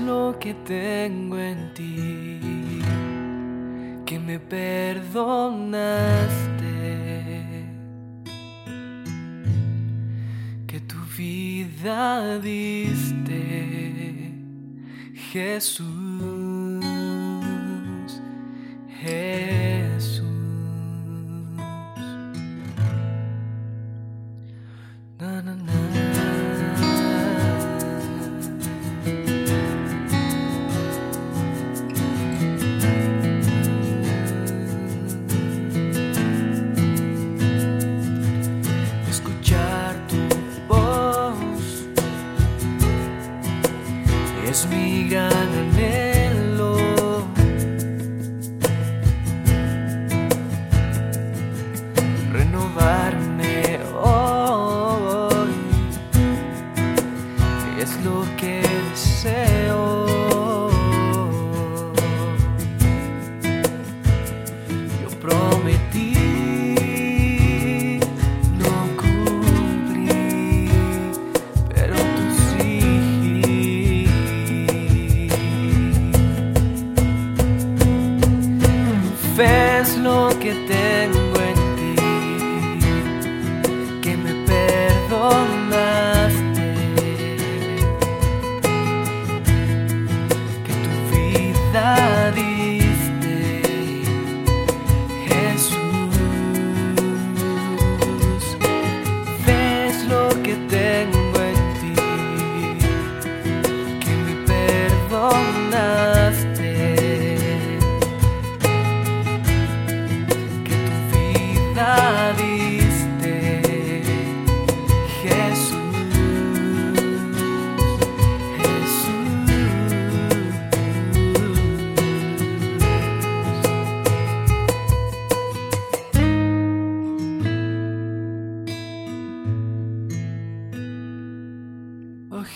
lo que tengo en ti, que me perdonaste, que tu vida diste, Jesús. Jesús. Es mi gran. Que tengo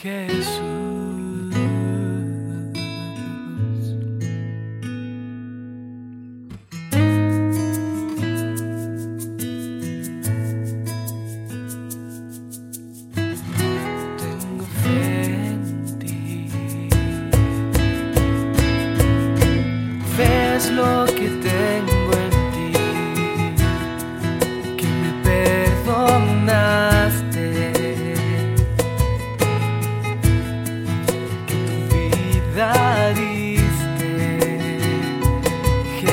Jesús.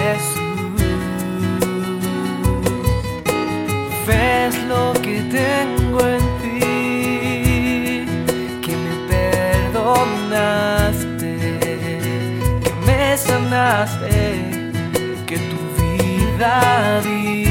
Jesús. Fe es lo que tengo en ti, que me perdonaste, que me sanaste, que tu vida diste.